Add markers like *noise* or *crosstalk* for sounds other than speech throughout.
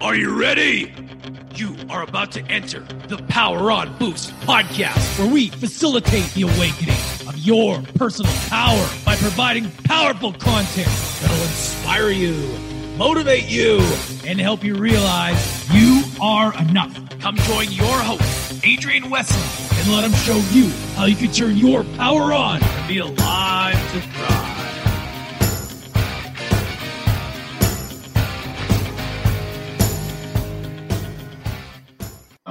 Are you ready? You are about to enter the Power On Boost podcast, where we facilitate the awakening of your personal power by providing powerful content that'll inspire you, motivate you, and help you realize you are enough. Come join your host, Adrian Wesley, and let him show you how you can turn your power on and be alive to thrive.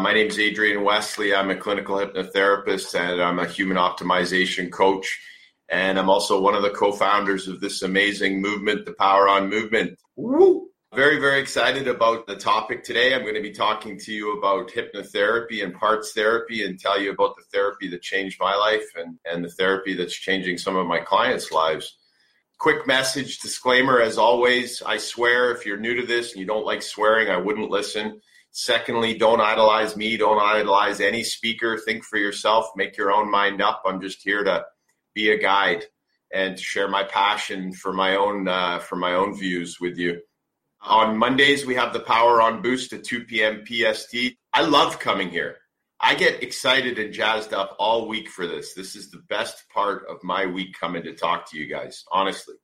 My name is Adrian Wesley. I'm a clinical hypnotherapist and I'm a human optimization coach. And I'm also one of the co founders of this amazing movement, the Power On Movement. Woo! Very, very excited about the topic today. I'm going to be talking to you about hypnotherapy and parts therapy and tell you about the therapy that changed my life and, and the therapy that's changing some of my clients' lives. Quick message disclaimer as always, I swear if you're new to this and you don't like swearing, I wouldn't listen. Secondly, don't idolize me. Don't idolize any speaker. Think for yourself. Make your own mind up. I'm just here to be a guide and to share my passion for my own uh, for my own views with you. On Mondays, we have the Power on Boost at 2 p.m. PST. I love coming here. I get excited and jazzed up all week for this. This is the best part of my week coming to talk to you guys, honestly.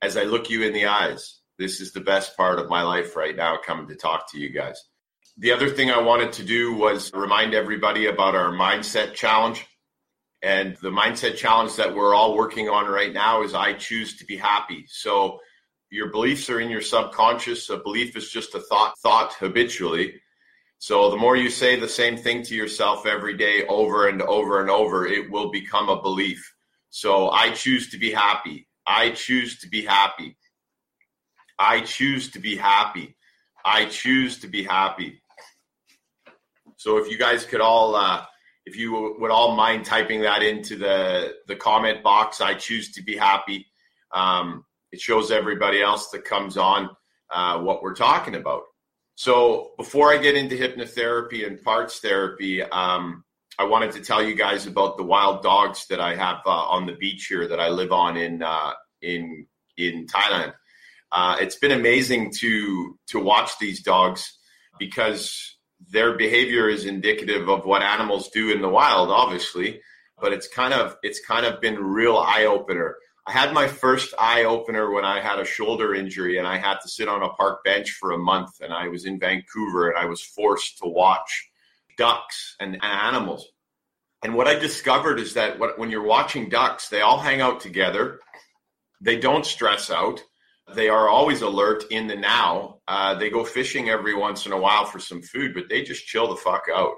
As I look you in the eyes, this is the best part of my life right now coming to talk to you guys. The other thing I wanted to do was remind everybody about our mindset challenge. And the mindset challenge that we're all working on right now is I choose to be happy. So your beliefs are in your subconscious. A belief is just a thought thought habitually. So the more you say the same thing to yourself every day over and over and over, it will become a belief. So I choose to be happy. I choose to be happy. I choose to be happy. I choose to be happy. So if you guys could all, uh, if you would all mind typing that into the the comment box, I choose to be happy. Um, it shows everybody else that comes on uh, what we're talking about. So before I get into hypnotherapy and parts therapy, um, I wanted to tell you guys about the wild dogs that I have uh, on the beach here that I live on in uh, in in Thailand. Uh, it's been amazing to to watch these dogs because their behavior is indicative of what animals do in the wild, obviously. But it's kind of it's kind of been real eye opener. I had my first eye opener when I had a shoulder injury and I had to sit on a park bench for a month and I was in Vancouver and I was forced to watch ducks and animals. And what I discovered is that when you're watching ducks, they all hang out together. They don't stress out. They are always alert in the now. Uh, they go fishing every once in a while for some food, but they just chill the fuck out.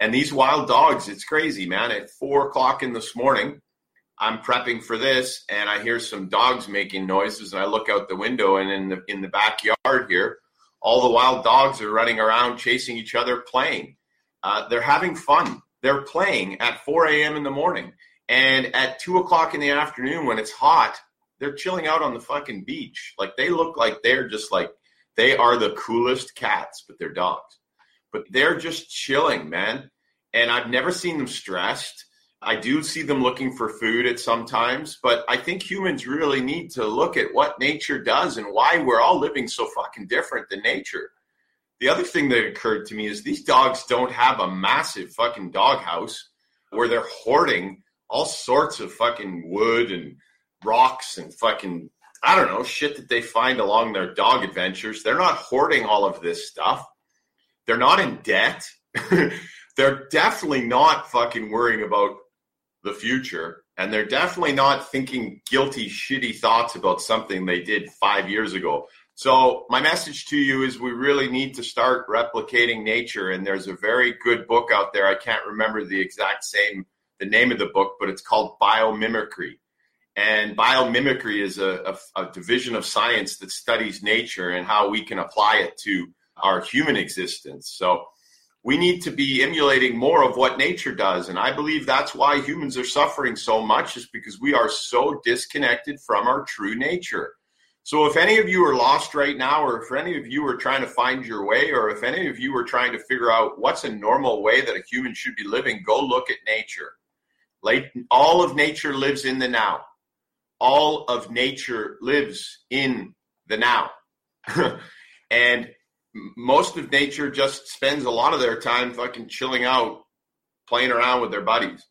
And these wild dogs, it's crazy, man. At four o'clock in this morning, I'm prepping for this, and I hear some dogs making noises, and I look out the window, and in the in the backyard here, all the wild dogs are running around chasing each other, playing. Uh, they're having fun. They're playing at 4 a.m. in the morning, and at two o'clock in the afternoon when it's hot, they're chilling out on the fucking beach. Like they look like they're just like they are the coolest cats, but they're dogs. But they're just chilling, man. And I've never seen them stressed. I do see them looking for food at sometimes, but I think humans really need to look at what nature does and why we're all living so fucking different than nature. The other thing that occurred to me is these dogs don't have a massive fucking doghouse where they're hoarding all sorts of fucking wood and rocks and fucking I don't know shit that they find along their dog adventures. They're not hoarding all of this stuff. They're not in debt. *laughs* they're definitely not fucking worrying about the future. And they're definitely not thinking guilty, shitty thoughts about something they did five years ago. So, my message to you is we really need to start replicating nature. And there's a very good book out there. I can't remember the exact same, the name of the book, but it's called Biomimicry. And biomimicry is a, a, a, division of science that studies nature and how we can apply it to our human existence. So we need to be emulating more of what nature does. And I believe that's why humans are suffering so much, is because we are so disconnected from our true nature. So if any of you are lost right now, or if any of you are trying to find your way, or if any of you are trying to figure out what's a normal way that a human should be living, go look at nature. All of nature lives in the now all of nature lives in the now. *laughs* and most of nature just spends a lot of their time fucking chilling out, playing around with their buddies.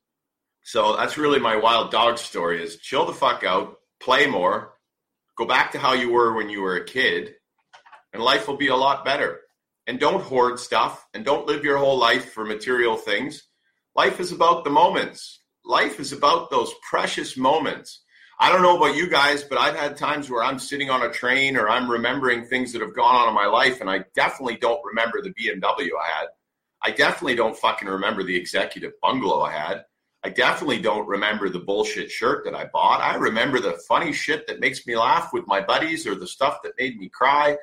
So that's really my wild dog story is chill the fuck out, play more, go back to how you were when you were a kid, and life will be a lot better. And don't hoard stuff and don't live your whole life for material things. Life is about the moments. Life is about those precious moments. I don't know about you guys, but I've had times where I'm sitting on a train or I'm remembering things that have gone on in my life, and I definitely don't remember the BMW I had. I definitely don't fucking remember the executive bungalow I had. I definitely don't remember the bullshit shirt that I bought. I remember the funny shit that makes me laugh with my buddies or the stuff that made me cry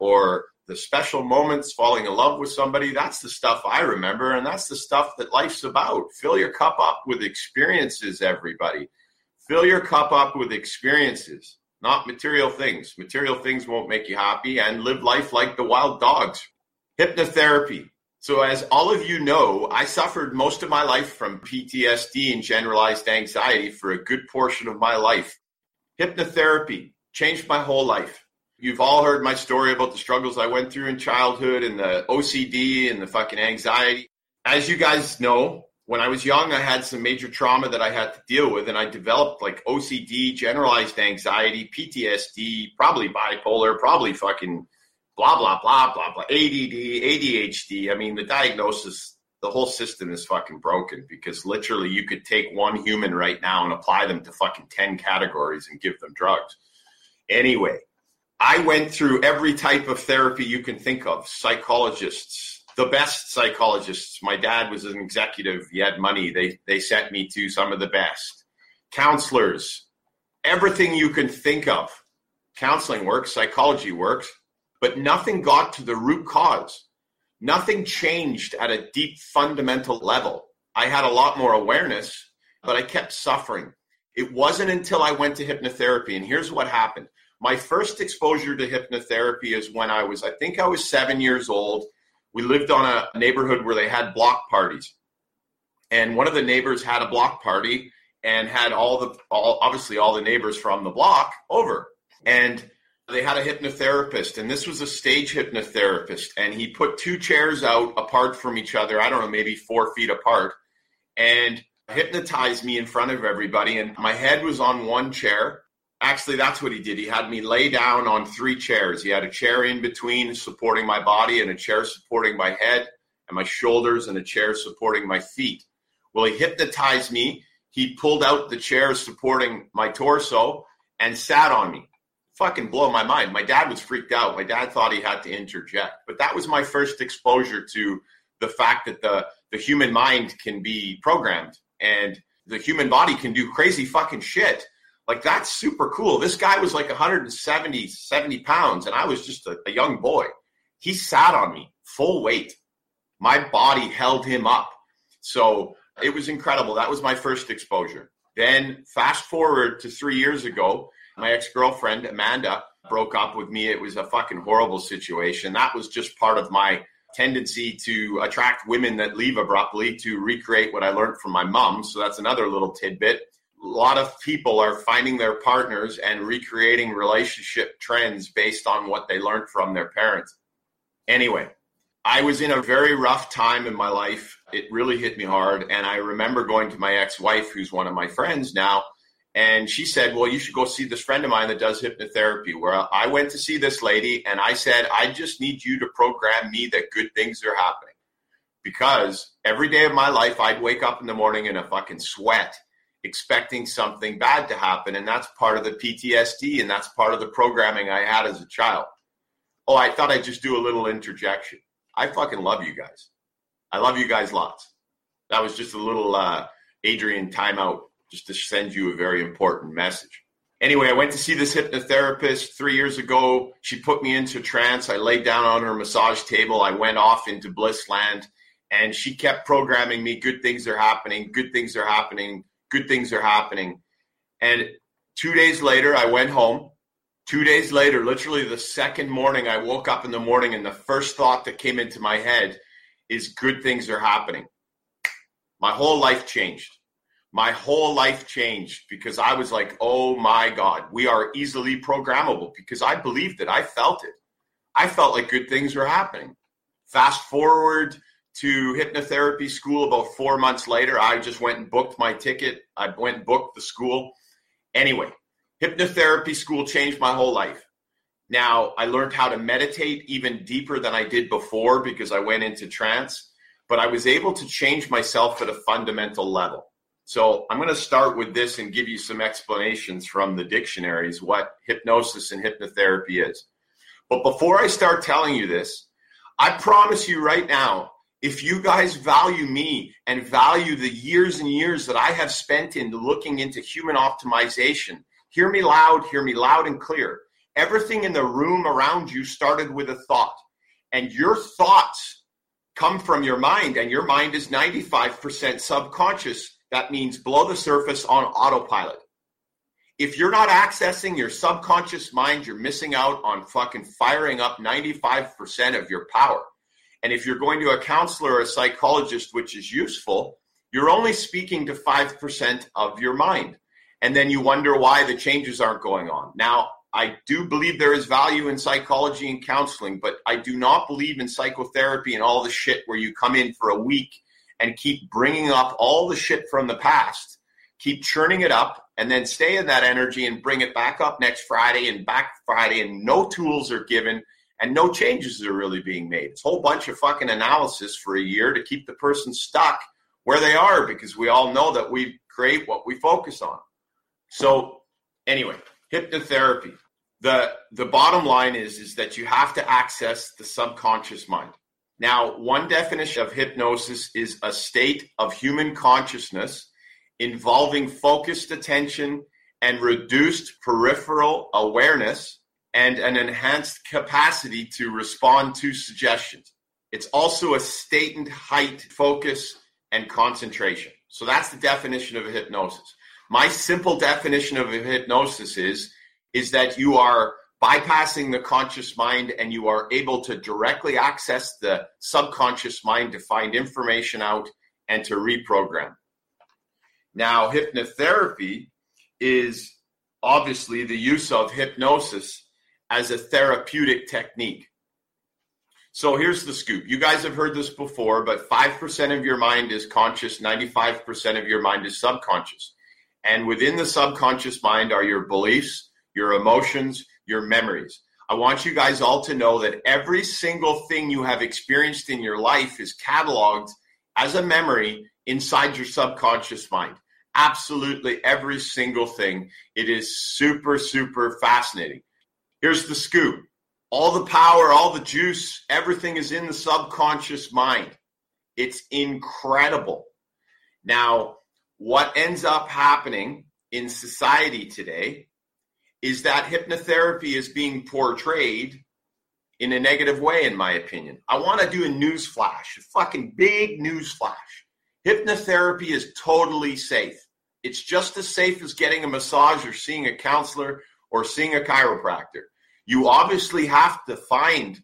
or the special moments falling in love with somebody. That's the stuff I remember. And that's the stuff that life's about. Fill your cup up with experiences, everybody. Fill your cup up with experiences, not material things. Material things won't make you happy and live life like the wild dogs. Hypnotherapy. So, as all of you know, I suffered most of my life from PTSD and generalized anxiety for a good portion of my life. Hypnotherapy changed my whole life. You've all heard my story about the struggles I went through in childhood and the OCD and the fucking anxiety. As you guys know, when I was young, I had some major trauma that I had to deal with, and I developed like OCD, generalized anxiety, PTSD, probably bipolar, probably fucking blah blah blah blah blah ADD, ADHD. I mean, the diagnosis, the whole system is fucking broken because literally you could take one human right now and apply them to fucking ten categories and give them drugs. Anyway, I went through every type of therapy you can think of, psychologists, the best psychologists. My dad was an executive; he had money. They they sent me to some of the best counselors, everything you can think of. Counseling works, psychology works but nothing got to the root cause. Nothing changed at a deep fundamental level. I had a lot more awareness, but I kept suffering. It wasn't until I went to hypnotherapy, and here's what happened. My first exposure to hypnotherapy is when I was, I think I was seven years old. We lived on a neighborhood where they had block parties. And one of the neighbors had a block party and had all the, all, obviously, all the neighbors from the block over. And they had a hypnotherapist, and this was a stage hypnotherapist, and he put two chairs out apart from each other. I don't know, maybe four feet apart, and hypnotized me in front of everybody. And my head was on one chair. Actually, that's what he did. He had me lay down on three chairs. He had a chair in between supporting my body, and a chair supporting my head and my shoulders, and a chair supporting my feet. Well, he hypnotized me. He pulled out the chair supporting my torso and sat on me fucking blow my mind. My dad was freaked out. My dad thought he had to interject. But that was my first exposure to the fact that the, the human mind can be programmed and the human body can do crazy fucking shit. Like that's super cool. This guy was like 170, 70 pounds, and I was just a, a young boy. He sat on me full weight. My body held him up. So it was incredible. That was my first exposure. Then fast forward to three years ago, my ex girlfriend, Amanda, broke up with me. It was a fucking horrible situation. That was just part of my tendency to attract women that leave abruptly to recreate what I learned from my mom. So that's another little tidbit. A lot of people are finding their partners and recreating relationship trends based on what they learned from their parents. Anyway, I was in a very rough time in my life. It really hit me hard. And I remember going to my ex wife, who's one of my friends now, and she said, Well, you should go see this friend of mine that does hypnotherapy. Where I went to see this lady and I said, I just need you to program me that good things are happening. Because every day of my life, I'd wake up in the morning in a fucking sweat, expecting something bad to happen. And that's part of the PTSD and that's part of the programming I had as a child. Oh, I thought I'd just do a little interjection. I fucking love you guys. I love you guys lots. That was just a little uh, Adrian timeout just to send you a very important message. Anyway, I went to see this hypnotherapist three years ago. She put me into trance. I laid down on her massage table. I went off into bliss land and she kept programming me good things are happening, good things are happening, good things are happening. And two days later, I went home. Two days later, literally the second morning, I woke up in the morning and the first thought that came into my head is good things are happening. My whole life changed my whole life changed because I was like, oh my God, we are easily programmable because I believed it. I felt it. I felt like good things were happening. Fast forward to hypnotherapy school about four months later, I just went and booked my ticket. I went and booked the school. Anyway, hypnotherapy school changed my whole life. Now, I learned how to meditate even deeper than I did before because I went into trance, but I was able to change myself at a fundamental level. So I'm going to start with this and give you some explanations from the dictionaries what hypnosis and hypnotherapy is. But before I start telling you this, I promise you right now, if you guys value me and value the years and years that I have spent in looking into human optimization, hear me loud, hear me loud and clear. Everything in the room around you started with a thought, and your thoughts come from your mind, and your mind is 95% subconscious that means below the surface on autopilot. If you're not accessing your subconscious mind, you're missing out on fucking firing up 95% of your power. And if you're going to a counselor or a psychologist, which is useful, you're only speaking to 5% of your mind. And then you wonder why the changes aren't going on. Now, I do believe there is value in psychology and counseling, but I do not believe in psychotherapy and all the shit where you come in for a week and keep bringing up all the shit from the past, keep churning it up, and then stay in that energy and bring it back up next Friday and back Friday, and no tools are given and no changes are really being made. It's a whole bunch of fucking analysis for a year to keep the person stuck where they are because we all know that we create what we focus on. So, anyway, hypnotherapy. The the bottom line is is that you have to access the subconscious mind. Now, one definition of hypnosis is a state of human consciousness involving focused attention and reduced peripheral awareness and an enhanced capacity to respond to suggestions. It's also a state and height focus and concentration. So that's the definition of a hypnosis. My simple definition of a hypnosis is is that you are bypassing the conscious mind and you are able to directly access the subconscious mind to find information out and to reprogram. Now, hypnotherapy is obviously the use of hypnosis as a therapeutic technique. So here's the scoop. You guys have heard this before, but 5% of your mind is conscious, 95% of your mind is subconscious. And within the subconscious mind are your beliefs, your emotions, your memories. I want you guys all to know that every single thing you have experienced in your life is cataloged as a memory inside your subconscious mind. Absolutely every single thing. It is super, super fascinating. Here's the scoop all the power, all the juice, everything is in the subconscious mind. It's incredible. Now, what ends up happening in society today is that hypnotherapy is being portrayed in a negative way, in my opinion. I want to do a news flash, a fucking big news flash. Hypnotherapy is totally safe. It's just as safe as getting a massage or seeing a counselor or seeing a chiropractor. You obviously have to find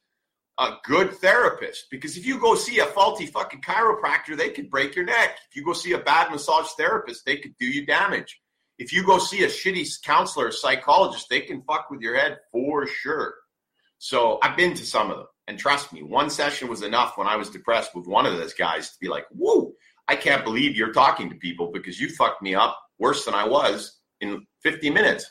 a good therapist because if you go see a faulty fucking chiropractor, they could break your neck. If you go see a bad massage therapist, they could do you damage if you go see a shitty counselor or psychologist, they can fuck with your head for sure. So I've been to some of them. And trust me, one session was enough when I was depressed with one of those guys to be like, whoa, I can't believe you're talking to people because you fucked me up worse than I was in 50 minutes.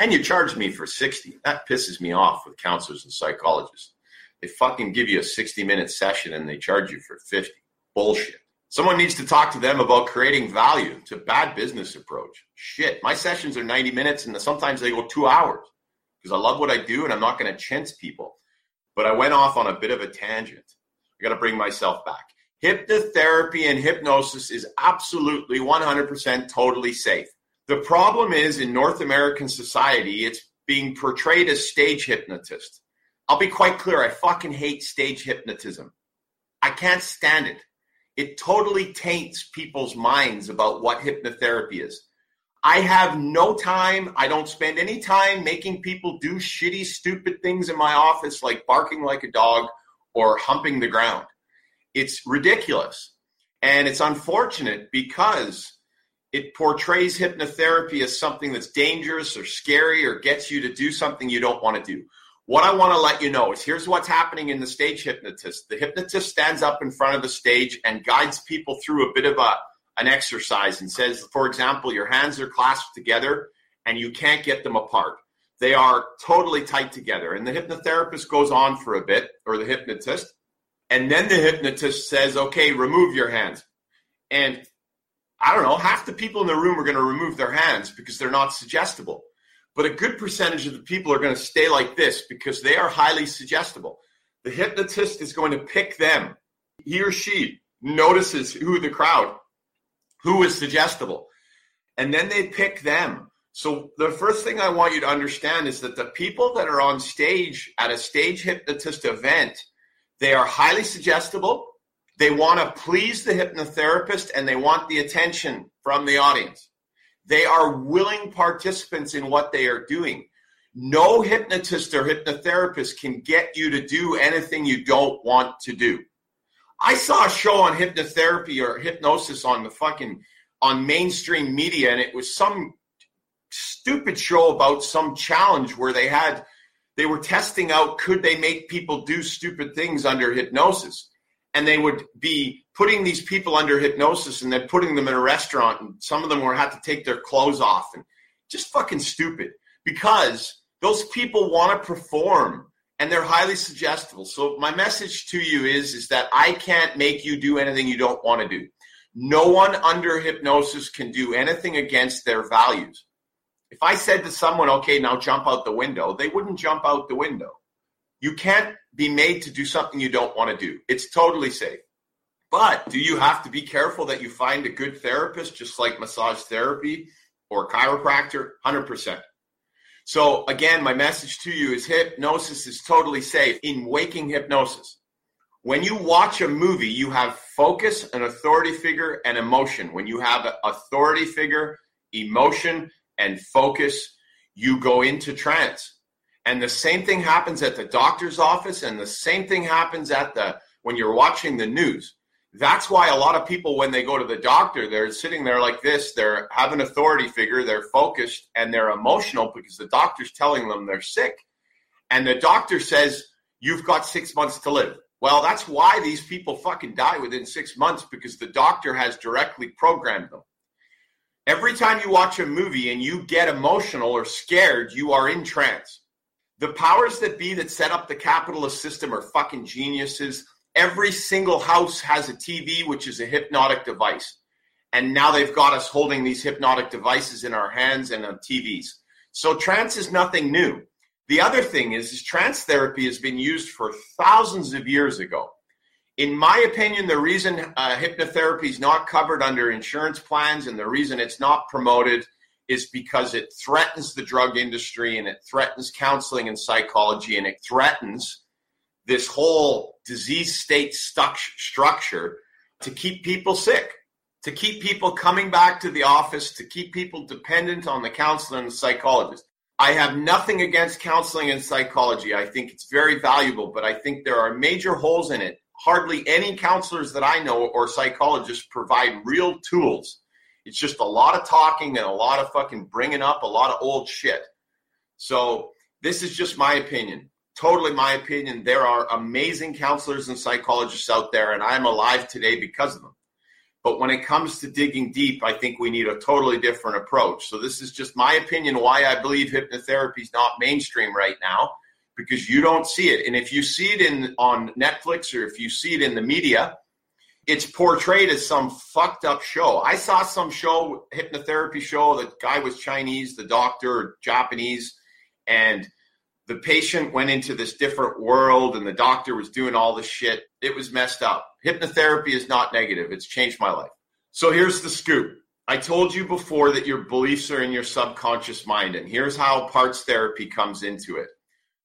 And you charge me for 60. That pisses me off with counselors and psychologists. They fucking give you a 60 minute session and they charge you for 50. Bullshit. Someone needs to talk to them about creating value. It's a bad business approach. Shit, my sessions are 90 minutes and sometimes they go two hours because I love what I do and I'm not going to chintz people. But I went off on a bit of a tangent. I got to bring myself back. Hypnotherapy and hypnosis is absolutely 100% totally safe. The problem is in North American society, it's being portrayed as stage hypnotist. I'll be quite clear, I fucking hate stage hypnotism. I can't stand it it totally taints people's minds about what hypnotherapy is. I have no time. I don't spend any time making people do shitty, stupid things in my office like barking like a dog or humping the ground. It's ridiculous. And it's unfortunate because it portrays hypnotherapy as something that's dangerous or scary or gets you to do something you don't want to do. What I want to let you know is here's what's happening in the stage hypnotist. The hypnotist stands up in front of the stage and guides people through a bit of a an exercise and says, for example, your hands are clasped together and you can't get them apart. They are totally tight together. And the hypnotherapist goes on for a bit, or the hypnotist, and then the hypnotist says, okay, remove your hands. And I don't know, half the people in the room are going to remove their hands because they're not suggestible. But a good percentage of the people are going to stay like this because they are highly suggestible. The hypnotist is going to pick them. He or she notices who the crowd, who is suggestible. And then they pick them. So the first thing I want you to understand is that the people that are on stage at a stage hypnotist event, they are highly suggestible they want to please the hypnotherapist and they want the attention from the audience. They are willing participants in what they are doing. No hypnotist or hypnotherapist can get you to do anything you don't want to do. I saw a show on hypnotherapy or hypnosis on the fucking on mainstream media and it was some stupid show about some challenge where they had they were testing out could they make people do stupid things under hypnosis and they would be putting these people under hypnosis and then putting them in a restaurant and some of them were had to take their clothes off and just fucking stupid. Because those people want to perform and they're highly suggestible. So my message to you is is that i can't make you do anything you don't want to do. No one under hypnosis can do anything against their values. If i said to someone okay now jump out the window they wouldn't jump out the window you can't be made to do something you don't want to do. It's totally safe. But do you have to be careful that you find a good therapist, just like massage therapy or chiropractor? 100%. So, again, my message to you is hypnosis is totally safe in waking hypnosis. When you watch a movie, you have focus, an authority figure, and emotion. When you have authority figure, emotion, and focus, you go into trance. And the same thing happens at the doctor's office, and the same thing happens at the when you're watching the news. That's why a lot of people, when they go to the doctor, they're sitting there like this. They're have an authority figure, they're focused, and they're emotional because the doctor's telling them they're sick. And the doctor says, You've got six months to live. Well, that's why these people fucking die within six months because the doctor has directly programmed them. Every time you watch a movie and you get emotional or scared, you are in trance. The powers that be that set up the capitalist system are fucking geniuses. Every single house has a TV, which is a hypnotic device. And now they've got us holding these hypnotic devices in our hands and on TVs. So trance is nothing new. The other thing is, is trance therapy has been used for thousands of years ago. In my opinion, the reason uh, hypnotherapy is not covered under insurance plans and the reason it's not promoted – is because it threatens the drug industry and it threatens counseling and psychology and it threatens this whole disease state structure to keep people sick, to keep people coming back to the office, to keep people dependent on the counselor and the psychologist. I have nothing against counseling and psychology. I think it's very valuable, but I think there are major holes in it. Hardly any counselors that I know or psychologists provide real tools it's just a lot of talking and a lot of fucking bringing up a lot of old shit. So this is just my opinion. Totally my opinion. There are amazing counselors and psychologists out there, and I'm alive today because of them. But when it comes to digging deep, I think we need a totally different approach. So this is just my opinion why I believe hypnotherapy is not mainstream right now because you don't see it. And if you see it in on Netflix or if you see it in the media, it's portrayed as some fucked up show. I saw some show, hypnotherapy show. The guy was Chinese, the doctor Japanese, and the patient went into this different world, and the doctor was doing all this shit. It was messed up. Hypnotherapy is not negative. It's changed my life. So here's the scoop. I told you before that your beliefs are in your subconscious mind, and here's how parts therapy comes into it.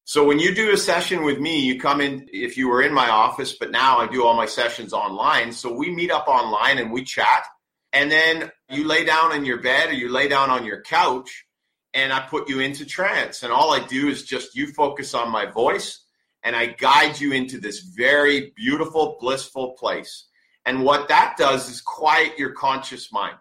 So when you do a session with me, you come in if you were in my office, but now I do all my sessions online. So we meet up online and we chat. And then you lay down in your bed or you lay down on your couch and I put you into trance. And all I do is just you focus on my voice and I guide you into this very beautiful, blissful place. And what that does is quiet your conscious mind.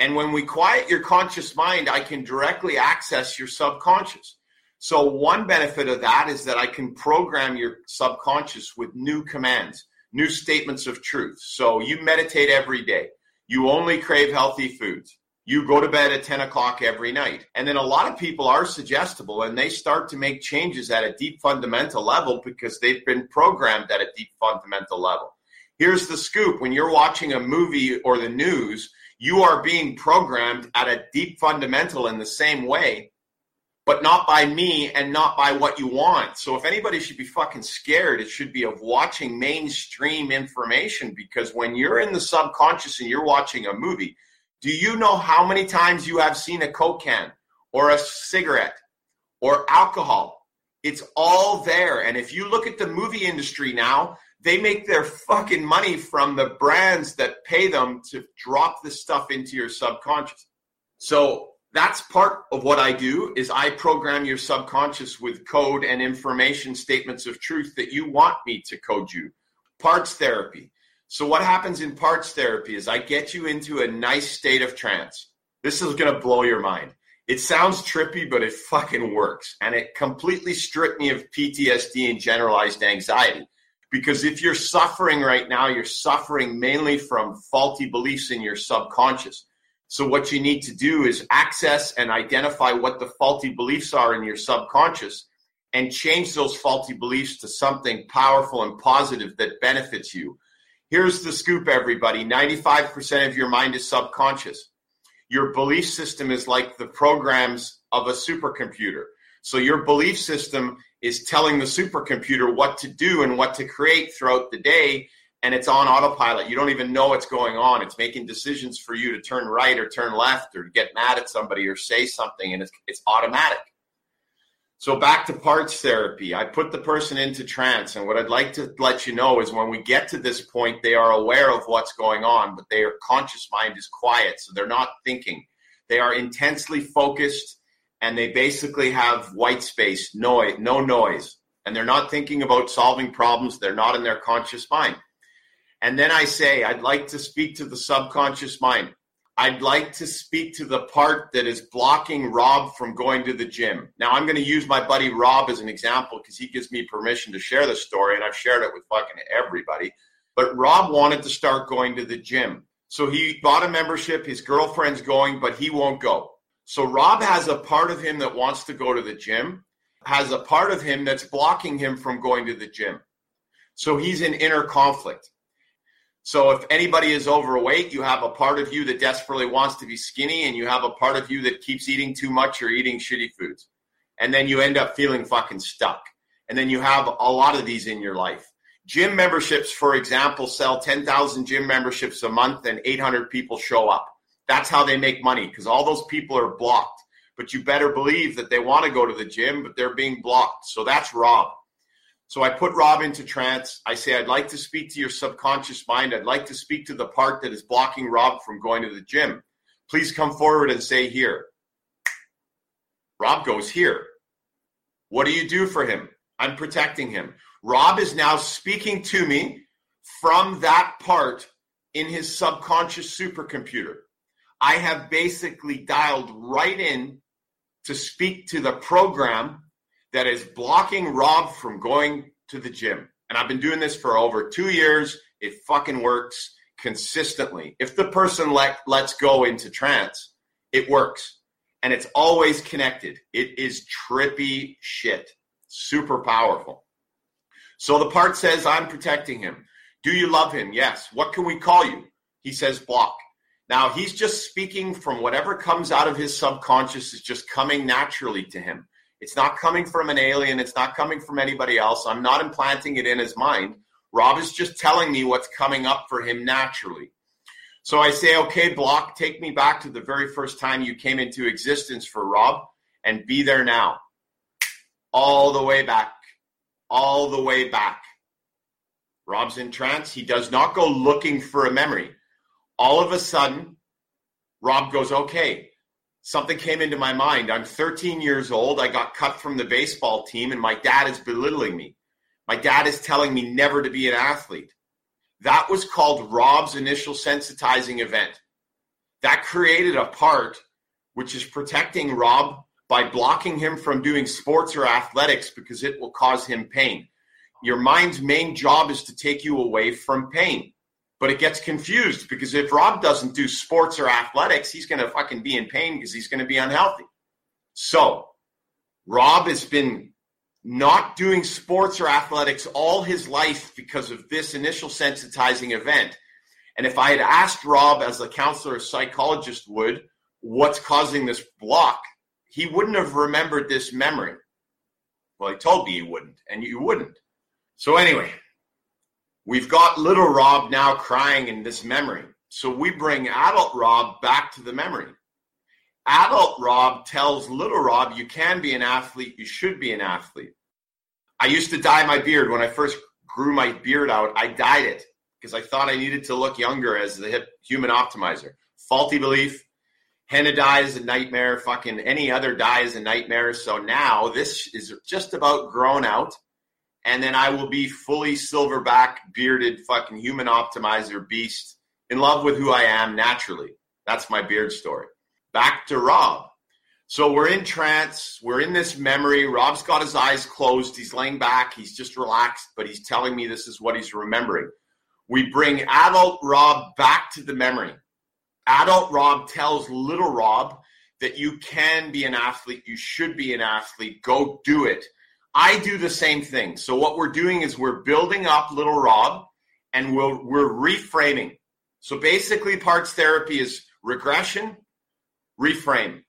And when we quiet your conscious mind, I can directly access your subconscious. So, one benefit of that is that I can program your subconscious with new commands, new statements of truth. So, you meditate every day, you only crave healthy foods, you go to bed at 10 o'clock every night. And then a lot of people are suggestible and they start to make changes at a deep fundamental level because they've been programmed at a deep fundamental level. Here's the scoop when you're watching a movie or the news, you are being programmed at a deep fundamental in the same way but not by me and not by what you want. So if anybody should be fucking scared, it should be of watching mainstream information because when you're in the subconscious and you're watching a movie, do you know how many times you have seen a Coke can or a cigarette or alcohol? It's all there. And if you look at the movie industry now, they make their fucking money from the brands that pay them to drop this stuff into your subconscious. So that's part of what I do is I program your subconscious with code and information statements of truth that you want me to code you. Parts therapy. So what happens in parts therapy is I get you into a nice state of trance. This is going to blow your mind. It sounds trippy, but it fucking works. And it completely stripped me of PTSD and generalized anxiety. Because if you're suffering right now, you're suffering mainly from faulty beliefs in your subconscious. So what you need to do is access and identify what the faulty beliefs are in your subconscious and change those faulty beliefs to something powerful and positive that benefits you. Here's the scoop, everybody 95% of your mind is subconscious. Your belief system is like the programs of a supercomputer. So your belief system is telling the supercomputer what to do and what to create throughout the day and it's on autopilot. You don't even know what's going on. It's making decisions for you to turn right or turn left or get mad at somebody or say something, and it's, it's automatic. So back to parts therapy. I put the person into trance, and what I'd like to let you know is when we get to this point, they are aware of what's going on, but their conscious mind is quiet, so they're not thinking. They are intensely focused, and they basically have white space, noise, no noise, and they're not thinking about solving problems. They're not in their conscious mind. And then I say, I'd like to speak to the subconscious mind. I'd like to speak to the part that is blocking Rob from going to the gym. Now, I'm going to use my buddy Rob as an example because he gives me permission to share the story, and I've shared it with fucking everybody. But Rob wanted to start going to the gym. So he bought a membership. His girlfriend's going, but he won't go. So Rob has a part of him that wants to go to the gym, has a part of him that's blocking him from going to the gym. So he's in inner conflict. So if anybody is overweight, you have a part of you that desperately wants to be skinny, and you have a part of you that keeps eating too much or eating shitty foods. And then you end up feeling fucking stuck. And then you have a lot of these in your life. Gym memberships, for example, sell 10,000 gym memberships a month and 800 people show up. That's how they make money because all those people are blocked. But you better believe that they want to go to the gym, but they're being blocked. So that's Rob. So I put Rob into trance. I say, I'd like to speak to your subconscious mind. I'd like to speak to the part that is blocking Rob from going to the gym. Please come forward and say here. Rob goes here. What do you do for him? I'm protecting him. Rob is now speaking to me from that part in his subconscious supercomputer. I have basically dialed right in to speak to the program that is blocking Rob from going to the gym. And I've been doing this for over two years. It fucking works consistently. If the person let, lets go into trance, it works. And it's always connected. It is trippy shit. Super powerful. So the part says, I'm protecting him. Do you love him? Yes. What can we call you? He says, block. Now he's just speaking from whatever comes out of his subconscious is just coming naturally to him. It's not coming from an alien. It's not coming from anybody else. I'm not implanting it in his mind. Rob is just telling me what's coming up for him naturally. So I say, okay, block, take me back to the very first time you came into existence for Rob and be there now. All the way back. All the way back. Rob's in trance. He does not go looking for a memory. All of a sudden, Rob goes, okay, something came into my mind. I'm 13 years old. I got cut from the baseball team, and my dad is belittling me. My dad is telling me never to be an athlete. That was called Rob's initial sensitizing event. That created a part which is protecting Rob by blocking him from doing sports or athletics because it will cause him pain. Your mind's main job is to take you away from pain. But it gets confused because if Rob doesn't do sports or athletics, he's going to fucking be in pain because he's going to be unhealthy. So, Rob has been not doing sports or athletics all his life because of this initial sensitizing event. And if I had asked Rob, as a counselor or psychologist would, what's causing this block, he wouldn't have remembered this memory. Well, he told me he wouldn't, and you wouldn't. So, anyway, we've got little Rob now crying in this memory. So, we bring adult Rob back to the memory. Adult Rob tells little Rob, you can be an athlete, you should be an athlete. I used to dye my beard when I first grew my beard out. I dyed it because I thought I needed to look younger as the hip human optimizer. Faulty belief. Henna dye is a nightmare. Fucking any other dye is a nightmare. So now this is just about grown out. And then I will be fully silverback, bearded, fucking human optimizer beast in love with who I am naturally. That's my beard story. Back to Rob. So we're in trance. We're in this memory. Rob's got his eyes closed. He's laying back. He's just relaxed, but he's telling me this is what he's remembering. We bring adult Rob back to the memory. Adult Rob tells little Rob that you can be an athlete, you should be an athlete, go do it. I do the same thing. So what we're doing is we're building up little Rob and we'll, we're reframing. So basically parts therapy is regression, reframe.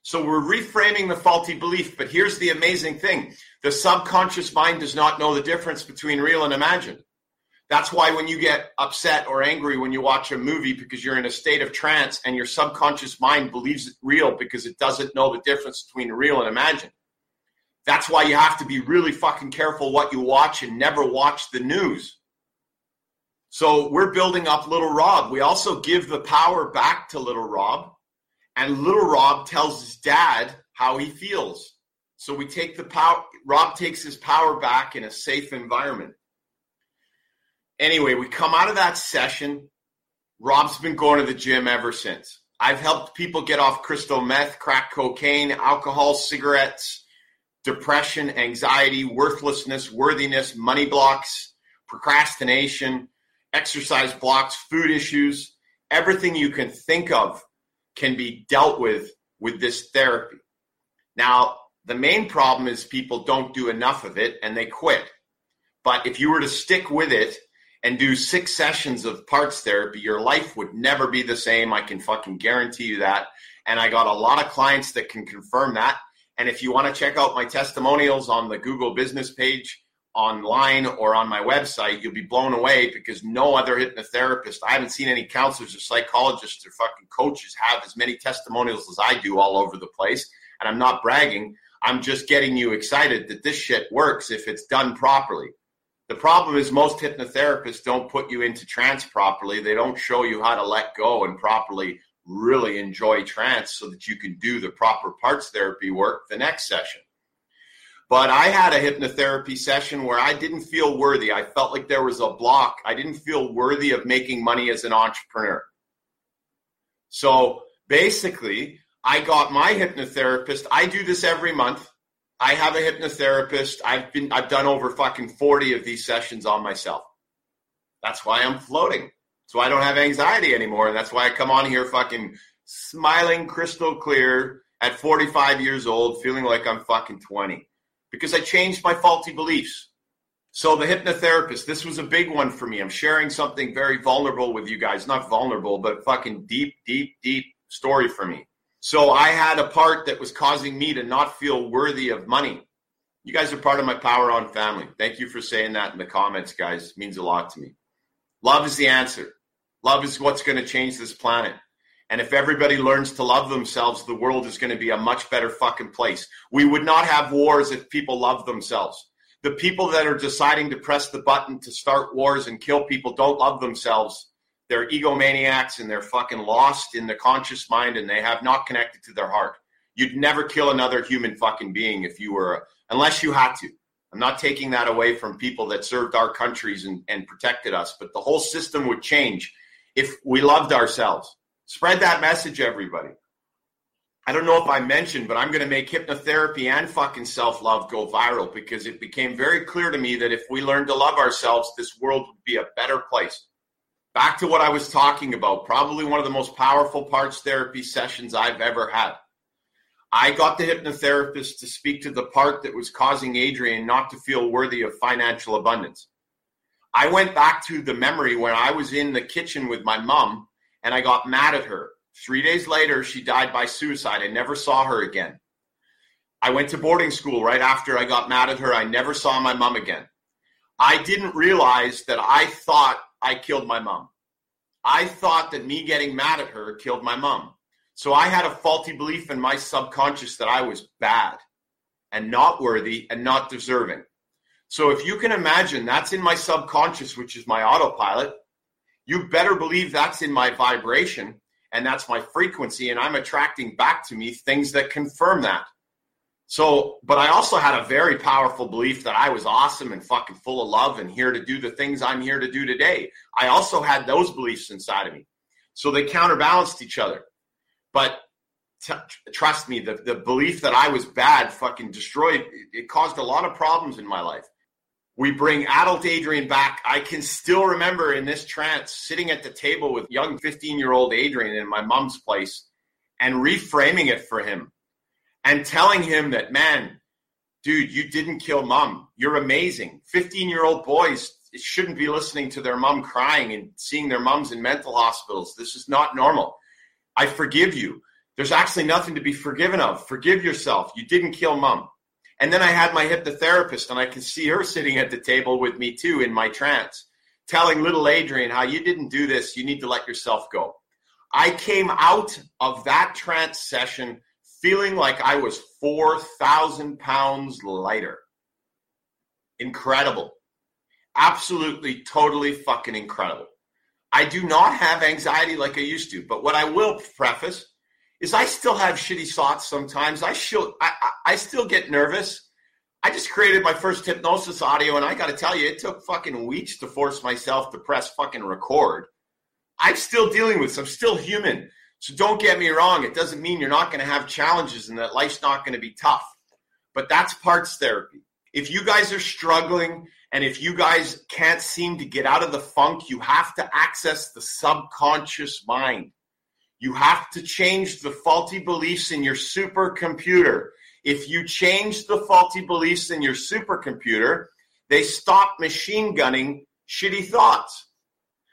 So we're reframing the faulty belief, but here's the amazing thing. The subconscious mind does not know the difference between real and imagined. That's why when you get upset or angry when you watch a movie because you're in a state of trance and your subconscious mind believes it real because it doesn't know the difference between real and imagined. That's why you have to be really fucking careful what you watch and never watch the news. So we're building up little Rob. We also give the power back to little Rob. And little Rob tells his dad how he feels. So we take the power, Rob takes his power back in a safe environment. Anyway, we come out of that session. Rob's been going to the gym ever since. I've helped people get off crystal meth, crack cocaine, alcohol, cigarettes, depression, anxiety, worthlessness, worthiness, money blocks, procrastination, exercise blocks, food issues, everything you can think of can be dealt with with this therapy. Now, the main problem is people don't do enough of it and they quit. But if you were to stick with it and do six sessions of parts therapy, your life would never be the same. I can fucking guarantee you that. And I got a lot of clients that can confirm that. And if you want to check out my testimonials on the Google business page online or on my website, you'll be blown away because no other hypnotherapist, I haven't seen any counselors or psychologists or fucking coaches have as many testimonials as I do all over the place. And I'm not bragging. I'm just getting you excited that this shit works if it's done properly. The problem is most hypnotherapists don't put you into trance properly. They don't show you how to let go and properly really enjoy trance so that you can do the proper parts therapy work the next session. But I had a hypnotherapy session where I didn't feel worthy. I felt like there was a block. I didn't feel worthy of making money as an entrepreneur. So basically, I got my hypnotherapist. I do this every month. I have a hypnotherapist. I've been I've done over fucking 40 of these sessions on myself. That's why I'm floating. So I don't have anxiety anymore. And that's why I come on here fucking smiling crystal clear at 45 years old, feeling like I'm fucking 20. Because I changed my faulty beliefs. So the hypnotherapist, this was a big one for me. I'm sharing something very vulnerable with you guys. Not vulnerable, but fucking deep, deep, deep story for me. So I had a part that was causing me to not feel worthy of money. You guys are part of my Power On family. Thank you for saying that in the comments, guys. It means a lot to me. Love is the answer. Love is what's going to change this planet. And if everybody learns to love themselves, the world is going to be a much better fucking place. We would not have wars if people loved themselves. The people that are deciding to press the button to start wars and kill people don't love themselves they're egomaniacs and they're fucking lost in the conscious mind and they have not connected to their heart. You'd never kill another human fucking being if you were, unless you had to. I'm not taking that away from people that served our countries and, and protected us, but the whole system would change if we loved ourselves. Spread that message, everybody. I don't know if I mentioned, but I'm going to make hypnotherapy and fucking self love go viral because it became very clear to me that if we learned to love ourselves, this world would be a better place. Back to what I was talking about, probably one of the most powerful parts therapy sessions I've ever had. I got the hypnotherapist to speak to the part that was causing Adrian not to feel worthy of financial abundance. I went back to the memory when I was in the kitchen with my mom and I got mad at her Three days later, she died by suicide. I never saw her again. I went to boarding school right after I got mad at her. I never saw my mom again. I didn't realize that I thought I killed my mom. I thought that me getting mad at her killed my mom. So I had a faulty belief in my subconscious that I was bad and not worthy and not deserving. So if you can imagine that's in my subconscious, which is my autopilot, you better believe that's in my vibration and that's my frequency and i'm attracting back to me things that confirm that. So but i also had a very powerful belief that i was awesome and fucking full of love and here to do the things i'm here to do today. I also had those beliefs inside of me. So they counterbalanced each other. But t- trust me the, the belief that i was bad fucking destroyed it, it caused a lot of problems in my life we bring adult Adrian back. I can still remember in this trance sitting at the table with young 15 year old Adrian in my mom's place and reframing it for him and telling him that, man, dude, you didn't kill mom. You're amazing. 15 year old boys shouldn't be listening to their mom crying and seeing their moms in mental hospitals. This is not normal. I forgive you. There's actually nothing to be forgiven of. Forgive yourself. You didn't kill mom. And then I had my hypnotherapist, and I could see her sitting at the table with me too in my trance, telling little Adrian how you didn't do this. You need to let yourself go. I came out of that trance session feeling like I was 4,000 pounds lighter. Incredible. Absolutely, totally fucking incredible. I do not have anxiety like I used to, but what I will preface is I still have shitty thoughts sometimes. I still I, I still get nervous. I just created my first hypnosis audio, and I got to tell you, it took fucking weeks to force myself to press fucking record. I'm still dealing with. This. I'm still human, so don't get me wrong. It doesn't mean you're not going to have challenges and that life's not going to be tough. But that's parts therapy. If you guys are struggling and if you guys can't seem to get out of the funk, you have to access the subconscious mind. You have to change the faulty beliefs in your supercomputer. If you change the faulty beliefs in your supercomputer, they stop machine gunning shitty thoughts.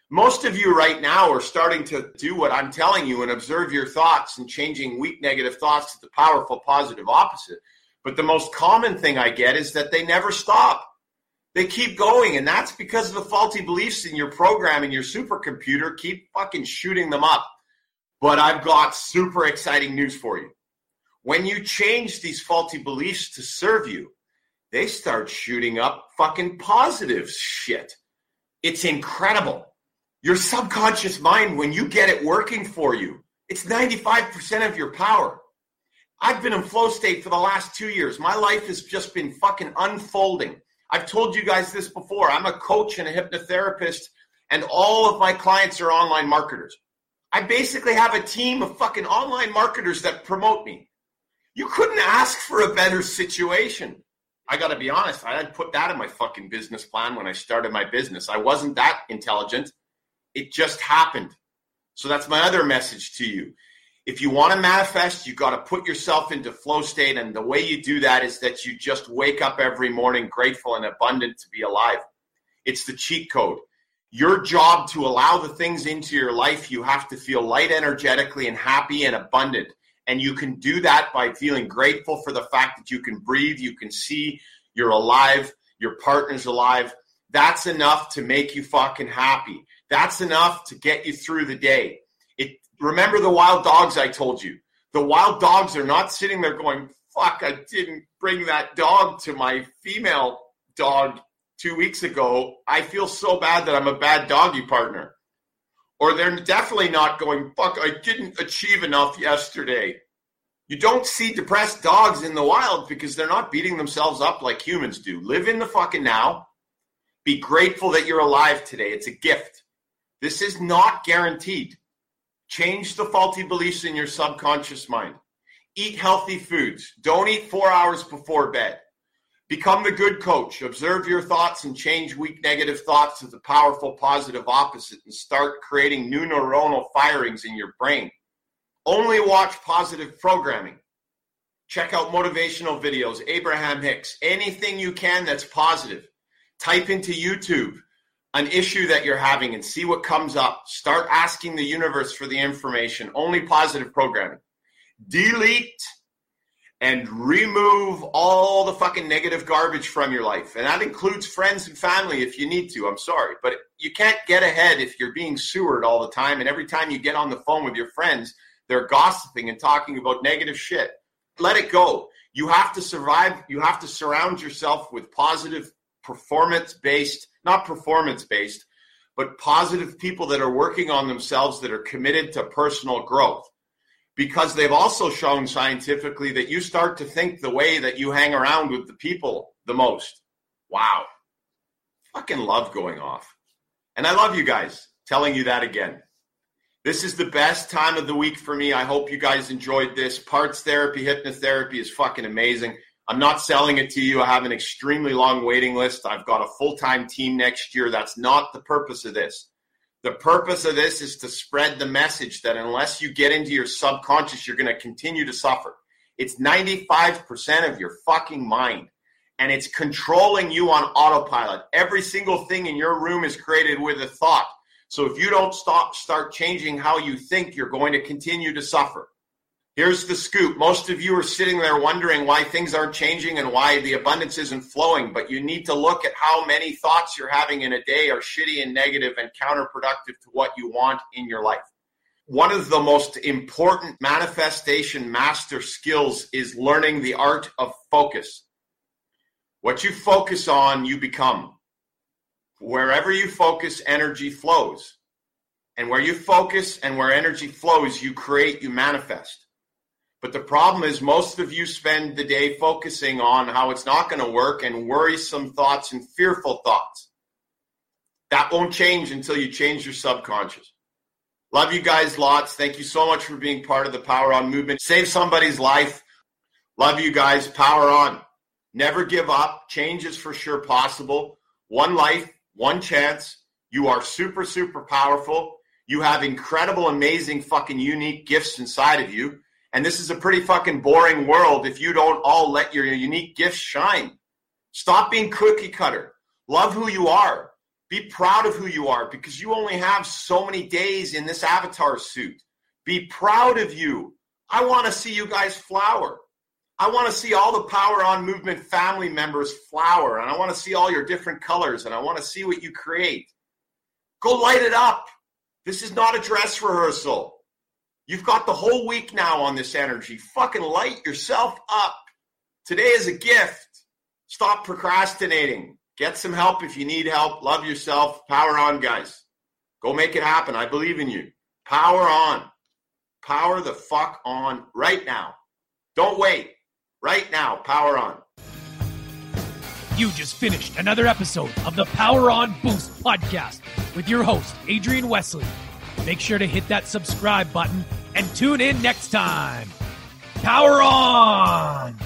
Most of you right now are starting to do what I'm telling you and observe your thoughts and changing weak negative thoughts to the powerful positive opposite. But the most common thing I get is that they never stop. They keep going, and that's because the faulty beliefs in your program and your supercomputer keep fucking shooting them up. But I've got super exciting news for you. When you change these faulty beliefs to serve you, they start shooting up fucking positive shit. It's incredible. Your subconscious mind, when you get it working for you, it's 95% of your power. I've been in flow state for the last two years. My life has just been fucking unfolding. I've told you guys this before. I'm a coach and a hypnotherapist, and all of my clients are online marketers. I basically have a team of fucking online marketers that promote me. You couldn't ask for a better situation. I got to be honest, I didn't put that in my fucking business plan when I started my business. I wasn't that intelligent. It just happened. So that's my other message to you. If you want to manifest, you got to put yourself into flow state. And the way you do that is that you just wake up every morning grateful and abundant to be alive. It's the cheat code your job to allow the things into your life, you have to feel light energetically and happy and abundant. And you can do that by feeling grateful for the fact that you can breathe, you can see, you're alive, your partner's alive. That's enough to make you fucking happy. That's enough to get you through the day. It remember the wild dogs I told you. The wild dogs are not sitting there going, fuck, I didn't bring that dog to my female dog two weeks ago, I feel so bad that I'm a bad doggy partner. Or they're definitely not going, fuck, I didn't achieve enough yesterday. You don't see depressed dogs in the wild because they're not beating themselves up like humans do. Live in the fucking now. Be grateful that you're alive today. It's a gift. This is not guaranteed. Change the faulty beliefs in your subconscious mind. Eat healthy foods. Don't eat four hours before bed. Become the good coach. Observe your thoughts and change weak negative thoughts to the powerful positive opposite and start creating new neuronal firings in your brain. Only watch positive programming. Check out motivational videos, Abraham Hicks, anything you can that's positive. Type into YouTube an issue that you're having and see what comes up. Start asking the universe for the information. Only positive programming. Delete and remove all the fucking negative garbage from your life. And that includes friends and family if you need to. I'm sorry. But you can't get ahead if you're being sewered all the time. And every time you get on the phone with your friends, they're gossiping and talking about negative shit. Let it go. You have to survive. You have to surround yourself with positive, performance based, not performance based, but positive people that are working on themselves that are committed to personal growth because they've also shown scientifically that you start to think the way that you hang around with the people the most. Wow. Fucking love going off. And I love you guys telling you that again. This is the best time of the week for me. I hope you guys enjoyed this. Parts therapy, hypnotherapy is fucking amazing. I'm not selling it to you. I have an extremely long waiting list. I've got a full time team next year. That's not the purpose of this. The purpose of this is to spread the message that unless you get into your subconscious, you're going to continue to suffer. It's 95% of your fucking mind and it's controlling you on autopilot. Every single thing in your room is created with a thought. So if you don't stop, start changing how you think, you're going to continue to suffer. Here's the scoop. Most of you are sitting there wondering why things aren't changing and why the abundance isn't flowing, but you need to look at how many thoughts you're having in a day are shitty and negative and counterproductive to what you want in your life. One of the most important manifestation master skills is learning the art of focus. What you focus on, you become. Wherever you focus, energy flows. And where you focus and where energy flows, you create, you manifest. But the problem is, most of you spend the day focusing on how it's not going to work and worrisome thoughts and fearful thoughts. That won't change until you change your subconscious. Love you guys lots. Thank you so much for being part of the Power On movement. Save somebody's life. Love you guys. Power on. Never give up. Change is for sure possible. One life, one chance. You are super, super powerful. You have incredible, amazing, fucking unique gifts inside of you. And this is a pretty fucking boring world if you don't all let your unique gifts shine. Stop being cookie cutter. Love who you are. Be proud of who you are because you only have so many days in this avatar suit. Be proud of you. I want to see you guys flower. I want to see all the Power On Movement family members flower, and I want to see all your different colors, and I want to see what you create. Go light it up. This is not a dress rehearsal. You've got the whole week now on this energy. Fucking light yourself up. Today is a gift. Stop procrastinating. Get some help if you need help. Love yourself. Power on, guys. Go make it happen. I believe in you. Power on. Power the fuck on right now. Don't wait. Right now. Power on. You just finished another episode of the Power On Boost podcast with your host, Adrian Wesley. Make sure to hit that subscribe button and tune in next time. Power on!